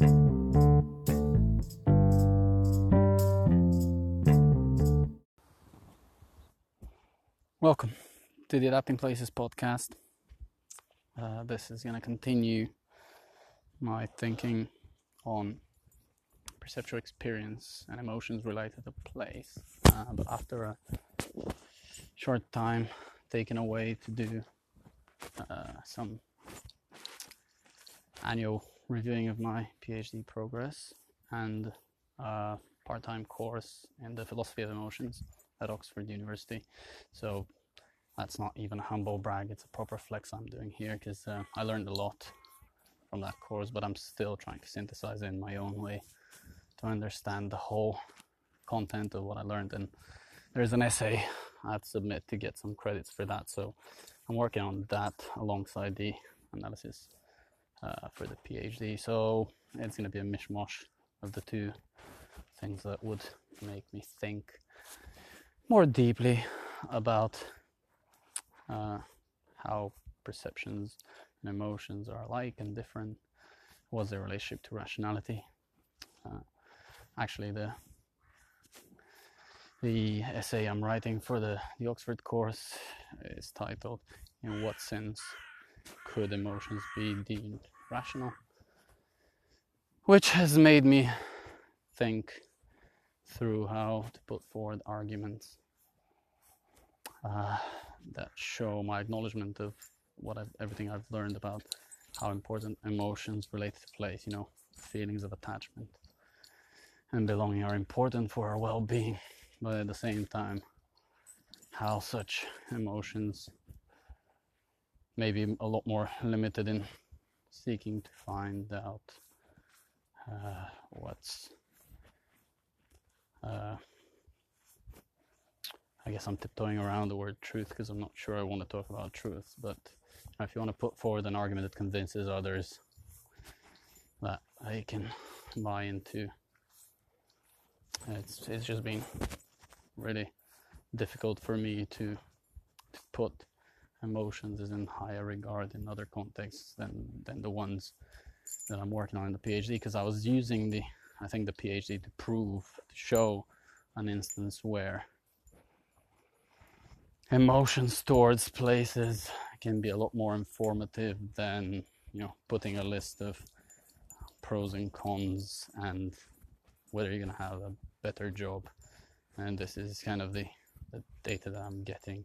Welcome to the Adapting Places podcast. Uh, this is going to continue my thinking on perceptual experience and emotions related to place. Uh, but after a short time taken away to do uh, some annual reviewing of my PhD progress and a part time course in the philosophy of emotions at Oxford University. So that's not even a humble brag, it's a proper flex I'm doing here because uh, I learned a lot from that course, but I'm still trying to synthesize in my own way to understand the whole content of what I learned. And there's an essay I'd submit to get some credits for that. So I'm working on that alongside the analysis uh, for the PhD. So it's going to be a mishmash of the two things that would make me think more deeply about uh, how perceptions and emotions are alike and different. What's their relationship to rationality? Uh, actually, the the essay I'm writing for the, the Oxford course is titled In What Sense Could Emotions Be Deemed Rational? Which has made me think through how to put forward arguments uh, that show my acknowledgement of what I've, everything I've learned about how important emotions related to place, you know, feelings of attachment and belonging are important for our well being, but at the same time, how such emotions may be a lot more limited in seeking to find out uh, what's uh, I guess I'm tiptoeing around the word truth because I'm not sure I want to talk about truth. But if you want to put forward an argument that convinces others that they can buy into, it's it's just been really difficult for me to, to put emotions is in higher regard in other contexts than than the ones that I'm working on in the PhD because I was using the I think the PhD to prove to show an instance where emotions towards places can be a lot more informative than you know putting a list of pros and cons and whether you're going to have a better job. And this is kind of the, the data that i'm getting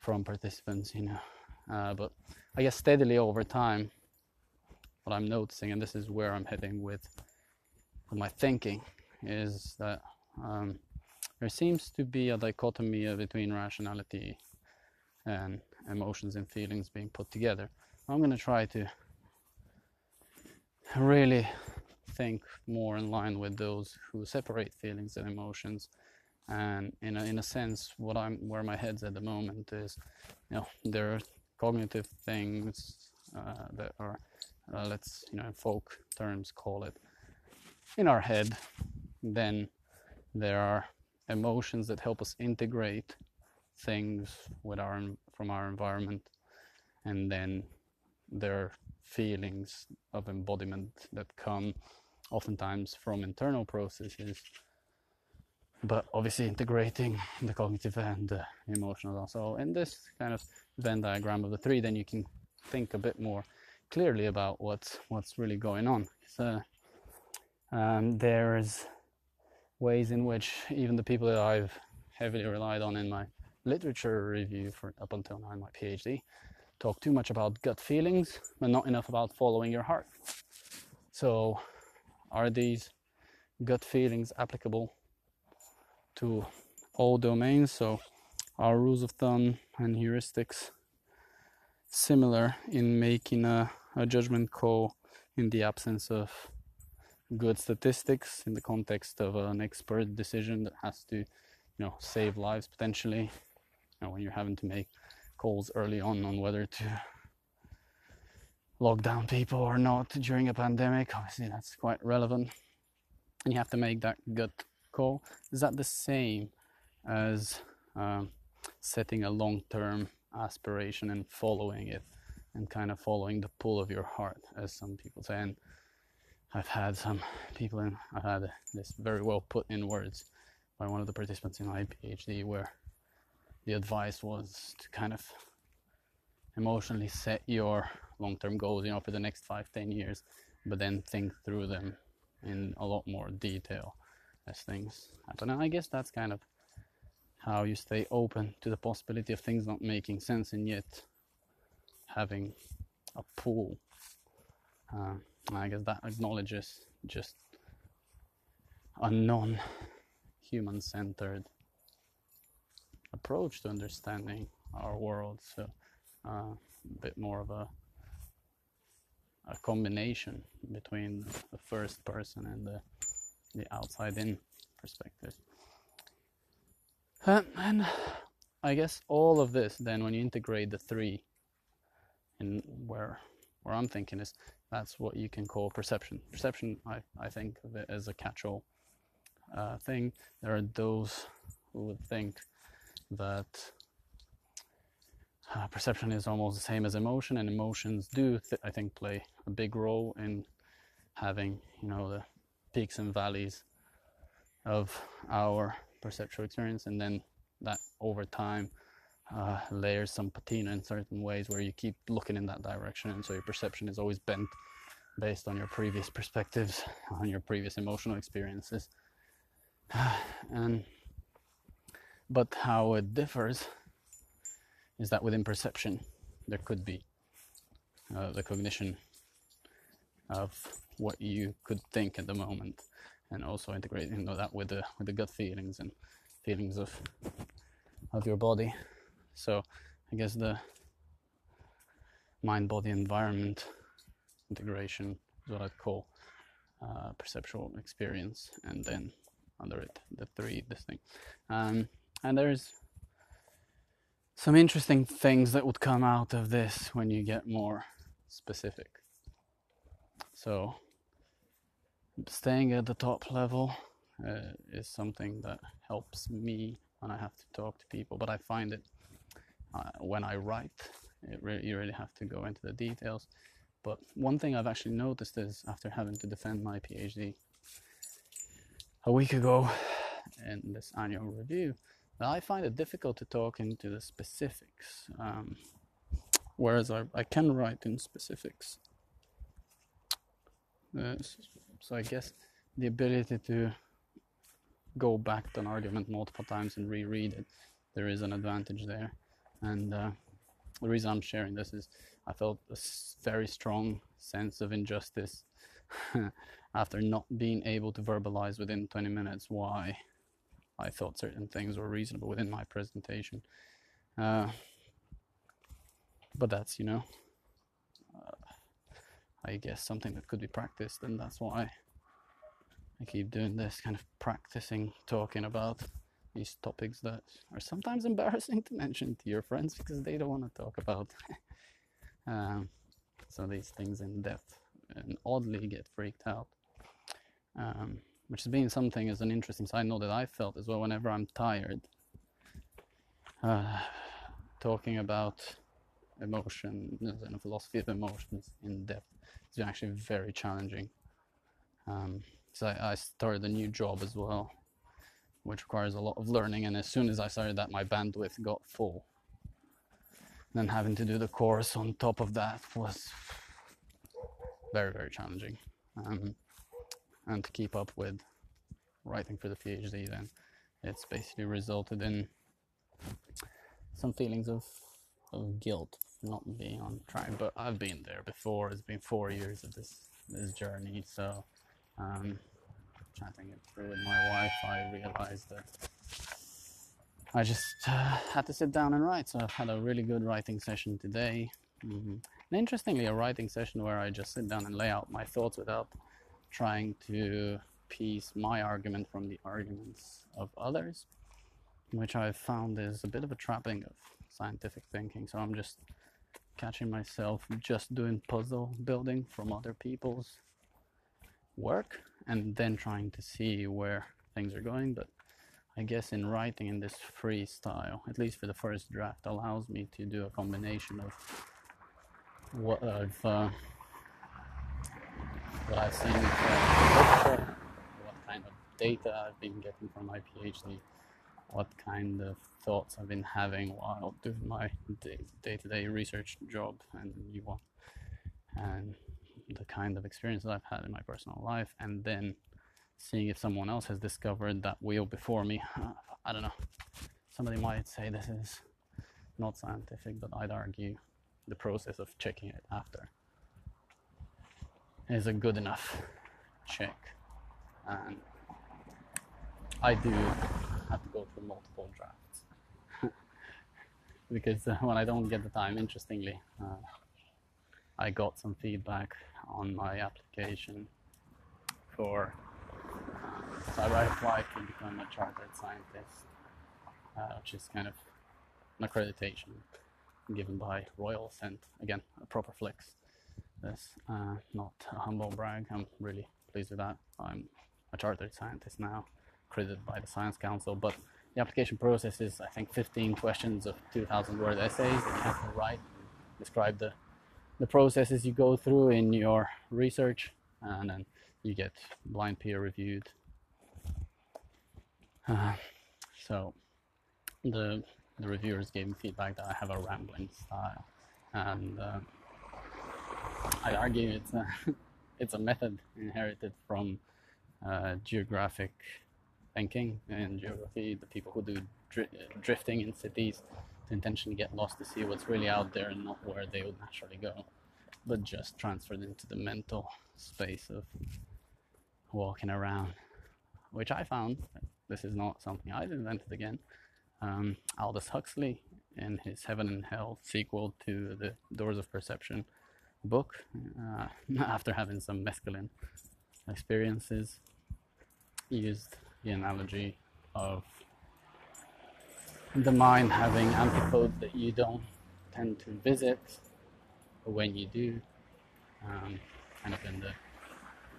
from participants you know uh, but i guess steadily over time what i'm noticing and this is where i'm heading with, my thinking is that um, there seems to be a dichotomy between rationality and emotions and feelings being put together. I'm going to try to really think more in line with those who separate feelings and emotions. And in a, in a sense, what I'm where my head's at the moment is, you know, there are cognitive things uh, that are, uh, let's you know, in folk terms, call it in our head. Then there are emotions that help us integrate things with our from our environment and then there are feelings of embodiment that come oftentimes from internal processes but obviously integrating the cognitive and the emotional also in this kind of venn diagram of the three then you can think a bit more clearly about what's what's really going on so um, there's ways in which even the people that I've heavily relied on in my literature review for up until now in my PhD talk too much about gut feelings, but not enough about following your heart. So, are these gut feelings applicable to all domains? So, our rules of thumb and heuristics similar in making a, a judgment call in the absence of good statistics in the context of an expert decision that has to, you know, save lives potentially. You know, when you're having to make calls early on on whether to lock down people or not during a pandemic, obviously that's quite relevant. And you have to make that gut call. Is that the same as um, setting a long-term aspiration and following it, and kind of following the pull of your heart, as some people say? And I've had some people in, I had this very well put in words by one of the participants in my PhD where the advice was to kind of emotionally set your long-term goals, you know, for the next five, ten years, but then think through them in a lot more detail as things happen. And I guess that's kind of how you stay open to the possibility of things not making sense and yet having a pool. Uh, I guess that acknowledges just a non human centered approach to understanding our world. So, uh, a bit more of a a combination between the first person and the the outside in perspective. Uh, and I guess all of this, then, when you integrate the three, and where where I'm thinking is that's what you can call perception. Perception, I, I think of it as a catch-all uh, thing. There are those who would think that uh, perception is almost the same as emotion, and emotions do, th- I think, play a big role in having, you know, the peaks and valleys of our perceptual experience, and then that over time uh, layers some patina in certain ways where you keep looking in that direction, and so your perception is always bent based on your previous perspectives, on your previous emotional experiences, and but how it differs is that within perception there could be uh, the cognition of what you could think at the moment, and also integrating that with the with the gut feelings and feelings of of your body. So I guess the mind body environment integration is what I'd call uh, perceptual experience, and then under it the three distinct. Um, and there's some interesting things that would come out of this when you get more specific. So staying at the top level uh, is something that helps me when I have to talk to people, but I find it uh, when I write, really, you really have to go into the details. But one thing I've actually noticed is after having to defend my PhD a week ago in this annual review, that I find it difficult to talk into the specifics, um, whereas I, I can write in specifics. Uh, so I guess the ability to go back to an argument multiple times and reread it, there is an advantage there. And uh, the reason I'm sharing this is I felt a very strong sense of injustice after not being able to verbalize within 20 minutes why I thought certain things were reasonable within my presentation. Uh, but that's, you know, I guess something that could be practiced, and that's why I keep doing this kind of practicing talking about these topics that are sometimes embarrassing to mention to your friends because they don't want to talk about um, some of these things in depth and oddly get freaked out. Um, which has been something as an interesting side note that I felt as well whenever I'm tired. Uh, talking about emotions and philosophy of emotions in depth is actually very challenging. Um, so I, I started a new job as well which requires a lot of learning. And as soon as I started that, my bandwidth got full. then having to do the course on top of that was very, very challenging. Um, and to keep up with writing for the PhD, then it's basically resulted in some feelings of, of guilt not being on track. But I've been there before. It's been four years of this this journey, so um, chatting it through with my wife, I realized that I just uh, had to sit down and write. So I've had a really good writing session today. Mm-hmm. And interestingly, a writing session where I just sit down and lay out my thoughts without trying to piece my argument from the arguments of others, which I've found is a bit of a trapping of scientific thinking. So I'm just catching myself just doing puzzle building from other people's work and then trying to see where things are going. But I guess in writing in this freestyle, at least for the first draft, allows me to do a combination of what I've uh, what I've seen what kind of data I've been getting from my PhD, what kind of thoughts I've been having while doing my day to day research job and new one, and the kind of experiences I've had in my personal life, and then seeing if someone else has discovered that wheel before me. I don't know. Somebody might say this is not scientific, but I'd argue the process of checking it after is a good enough check. And I do have to go through multiple drafts because uh, when I don't get the time, interestingly, uh, I got some feedback on my application for. Uh, so I applied to become a chartered scientist, uh, which is kind of an accreditation given by Royal Sent. Again, a proper flex. This, uh, not a humble brag. I'm really pleased with that. I'm a chartered scientist now, accredited by the Science Council. But the application process is, I think, 15 questions of 2,000 word essays that you have to write, describe the the processes you go through in your research, and then you get blind peer reviewed. Uh, so the the reviewers gave me feedback that I have a rambling style, and uh, I argue it's a it's a method inherited from uh, geographic thinking and geography. The people who do dri- drifting in cities to intentionally get lost to see what's really out there and not where they would naturally go, but just transferred into the mental space of walking around, which I found. This is not something I invented again um, Aldous Huxley in his Heaven and Hell sequel to the Doors of Perception book, uh, after having some mescaline experiences, used the analogy of the mind having antipodes that you don't tend to visit, but when you do, um, kind of in the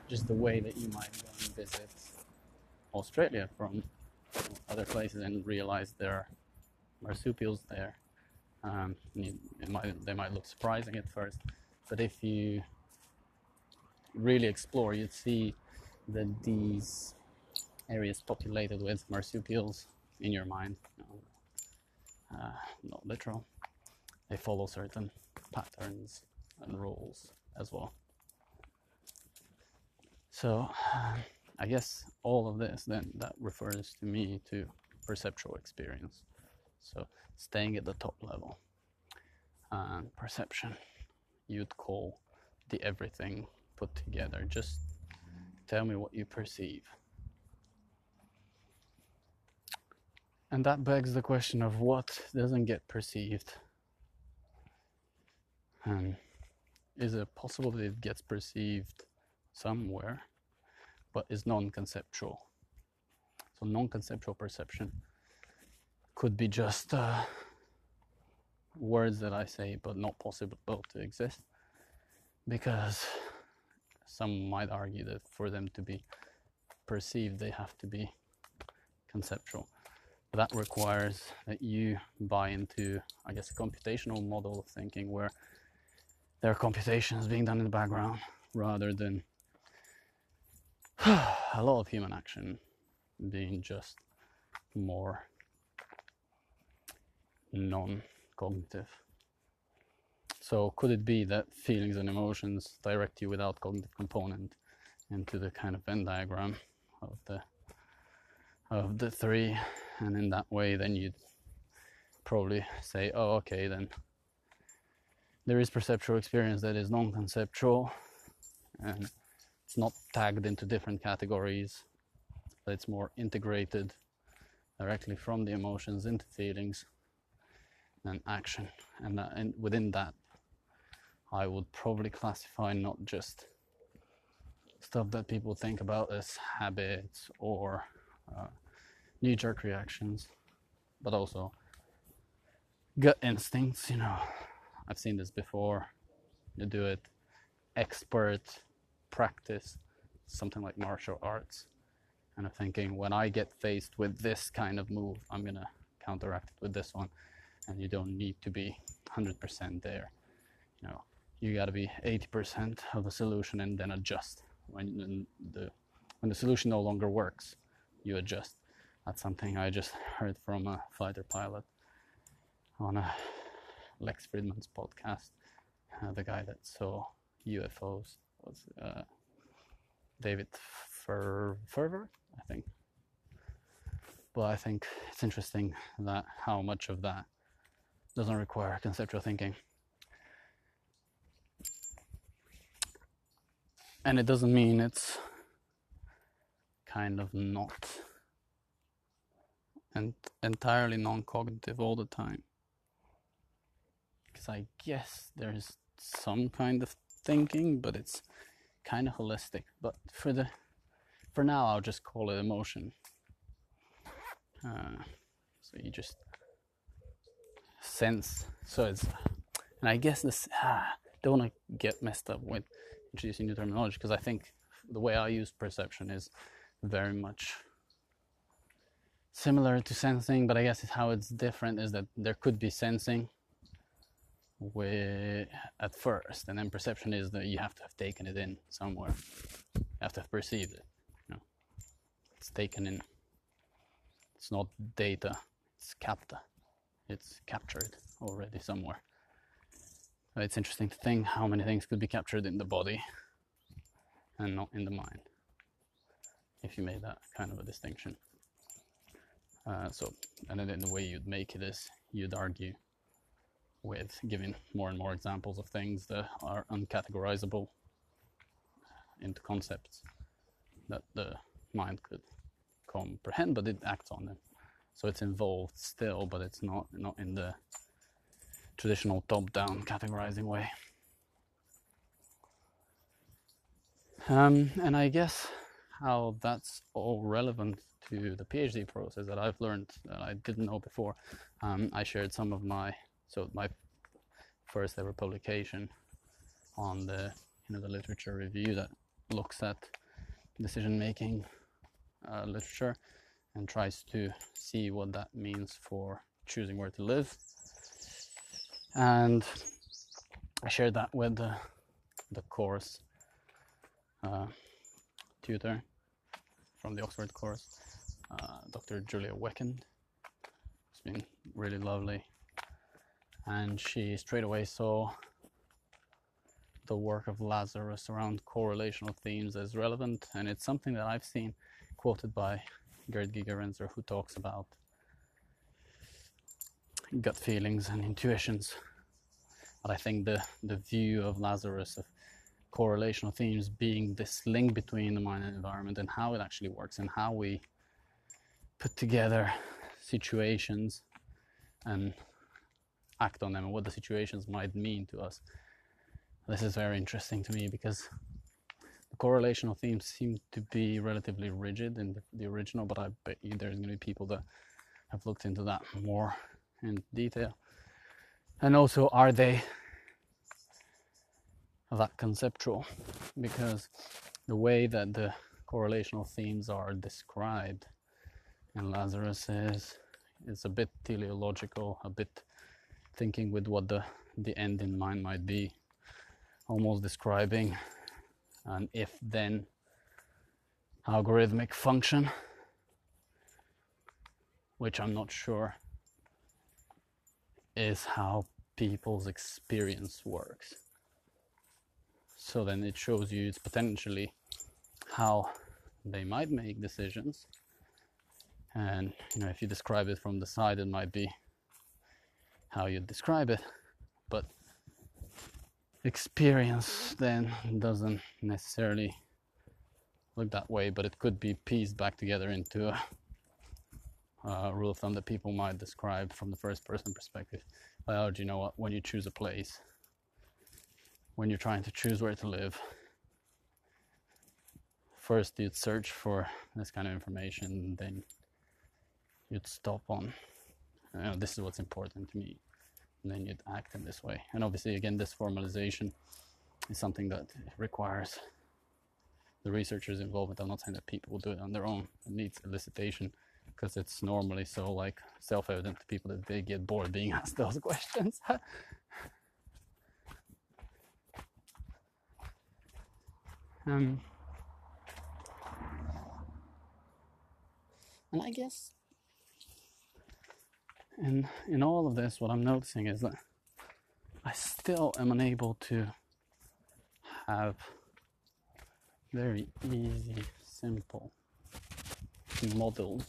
just the way that you might go and visit Australia from other places and realize there are marsupials there. Um, might, they might look surprising at first, but if you really explore, you'd see that these areas populated with marsupials in your mind, uh, not literal, they follow certain patterns and rules as well. So, I guess all of this then that refers to me to perceptual experience. So staying at the top level. And perception you'd call the everything put together. Just tell me what you perceive. And that begs the question of what doesn't get perceived. And is it possible that it gets perceived somewhere? but is non-conceptual. So non-conceptual perception could be just uh, words that I say, but not possible to exist, because some might argue that for them to be perceived, they have to be conceptual. That requires that you buy into, I guess, a computational model of thinking where there are computations being done in the background rather than a lot of human action being just more non cognitive. So, could it be that feelings and emotions direct you without cognitive component into the kind of Venn diagram of the of the three, and in that way, then you'd probably say, "Oh, okay, then there is perceptual experience that is non-conceptual, and it's not tagged into different categories, but it's more integrated directly from the emotions into feelings and action. And, that, and within that, I would probably classify not just stuff that people think about as habits or uh, knee jerk reactions, but also gut instincts. You know, I've seen this before. You do it expert practice something like martial arts. And I'm thinking when I get faced with this kind of move, I'm gonna counteract it with this one. And you don't need to be 100% there. You know, you gotta be 80% of the solution and then adjust when the when the solution no longer works, you adjust. That's something I just heard from a fighter pilot on a Lex Fridman's podcast. Uh, the guy that saw UFOs was uh, David Fer- Ferver, I think. But I think it's interesting that how much of that doesn't require conceptual thinking. And it doesn't mean it's kind of not and entirely non-cognitive all the time. Because i guess there's some kind of thinking but it's kind of holistic. But for the for now i'll just call it emotion. Uh, so you just sense. So it's and i guess this ah, don't want to get messed up with introducing new terminology because i think the way i use perception is very much similar to sensing, but I guess how it's different is that there could be sensing with, at first, and then perception is that you have to have taken it in somewhere. You have to have perceived it. You know, it's taken in. It's not data. It's capta. It's captured already somewhere. So it's interesting to think how many things could be captured in the body and not in the mind if you made that kind of a distinction. Uh, so, and then the way you'd make it is you'd argue with giving more and more examples of things that are uncategorizable into concepts that the mind could comprehend, but it acts on them. So it's involved still, but it's not not in the traditional top-down categorizing way. Um, and I guess how that's all relevant to the PhD process that I've learned that I didn't know before. Um, I shared some of my so my first ever publication on the you know the literature review that looks at decision making uh, literature and tries to see what that means for choosing where to live. And I shared that with the, the course uh, tutor from the Oxford course, uh, Dr. Julia Weckend. It's been really lovely. And she straight away saw the work of Lazarus around core relational themes as relevant, and it's something that I've seen quoted by Gerd Gigerenzer, who talks about gut feelings and intuitions. But I think the, the view of Lazarus of core relational themes being this link between the mind and environment and how it actually works and how we put together situations and act on them and what the situations might mean to us. This is very interesting to me because the core relational themes seem to be relatively rigid in the, the original, but I bet you there's going to be people that have looked into that more in detail. And also, are they that conceptual because the way that the core relational themes are described in Lazarus is a bit teleological, a bit thinking with what the the end in mind might be, almost describing an if then algorithmic function, which I'm not sure is how people's experience works. So then it shows you it's potentially how they might make decisions. And you know, if you describe it from the side, it might be how you describe it. But experience then doesn't necessarily look that way, but it could be pieced back together into a, rule of thumb that people might describe from the first person perspective. Biology, you know what? When you choose a place, when you're trying to choose where to live. First, you'd search for this kind of information, then you'd stop on, you know, this is what's important to me, and then you'd act in this way. And obviously, again, this formalization is something that requires the researchers' involvement. I'm not saying that people will do it on their own. It needs elicitation because it's normally so like self-evident to people that they get bored being asked those questions. Um, and I guess in in all of this, what I'm noticing is that I still am unable to have very easy, simple models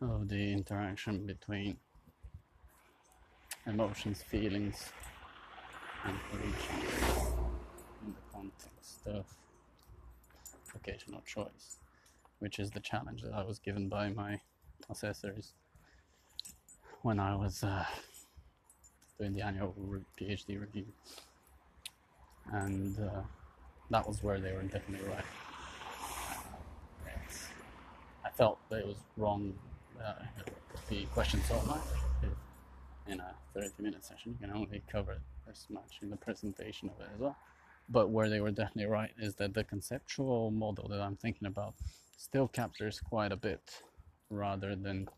of the interaction between emotions, feelings, and religion in the context of vocational choice, which is the challenge that I was given by my assessors when I was uh, doing the annual PhD review. And uh, that was where they were definitely right. I felt that it was wrong uh, the question so much. In a 30 minute session, you can only cover this much in the presentation of it as well. But where they were definitely right is that the conceptual model that I'm thinking about still captures quite a bit rather than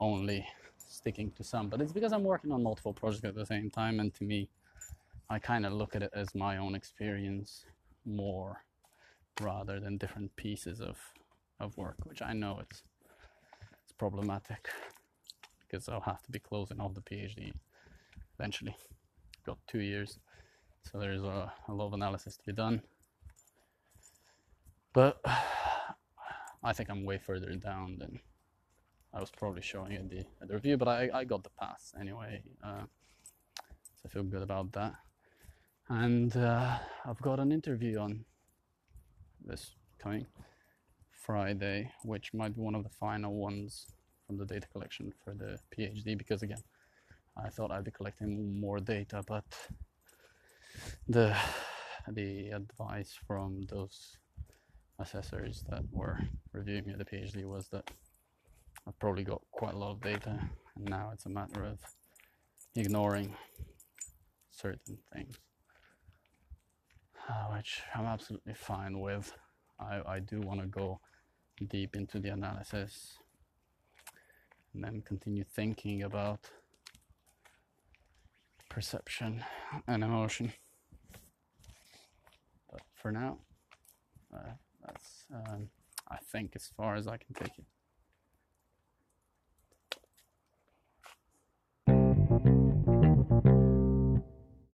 only sticking to some. But it's because I'm working on multiple projects at the same time, and to me, I kind of look at it as my own experience more rather than different pieces of, of work, which I know it's it's problematic because I'll have to be closing off the PhD eventually. Got two years, so there's a, a lot of analysis to be done. But I think I'm way further down than I was probably showing at the, in the review, but I, I got the pass anyway. Uh, so I feel good about that. And uh, I've got an interview on this coming Friday, which might be one of the final ones from the data collection for the PhD, because again, I thought I'd be collecting more data, but the the advice from those assessors that were reviewing me at the PhD was that I've probably got quite a lot of data, and now it's a matter of ignoring certain things, uh, which I'm absolutely fine with. I, I do want to go deep into the analysis and then continue thinking about perception and emotion. For now, uh, that's, um, I think, as far as I can take it.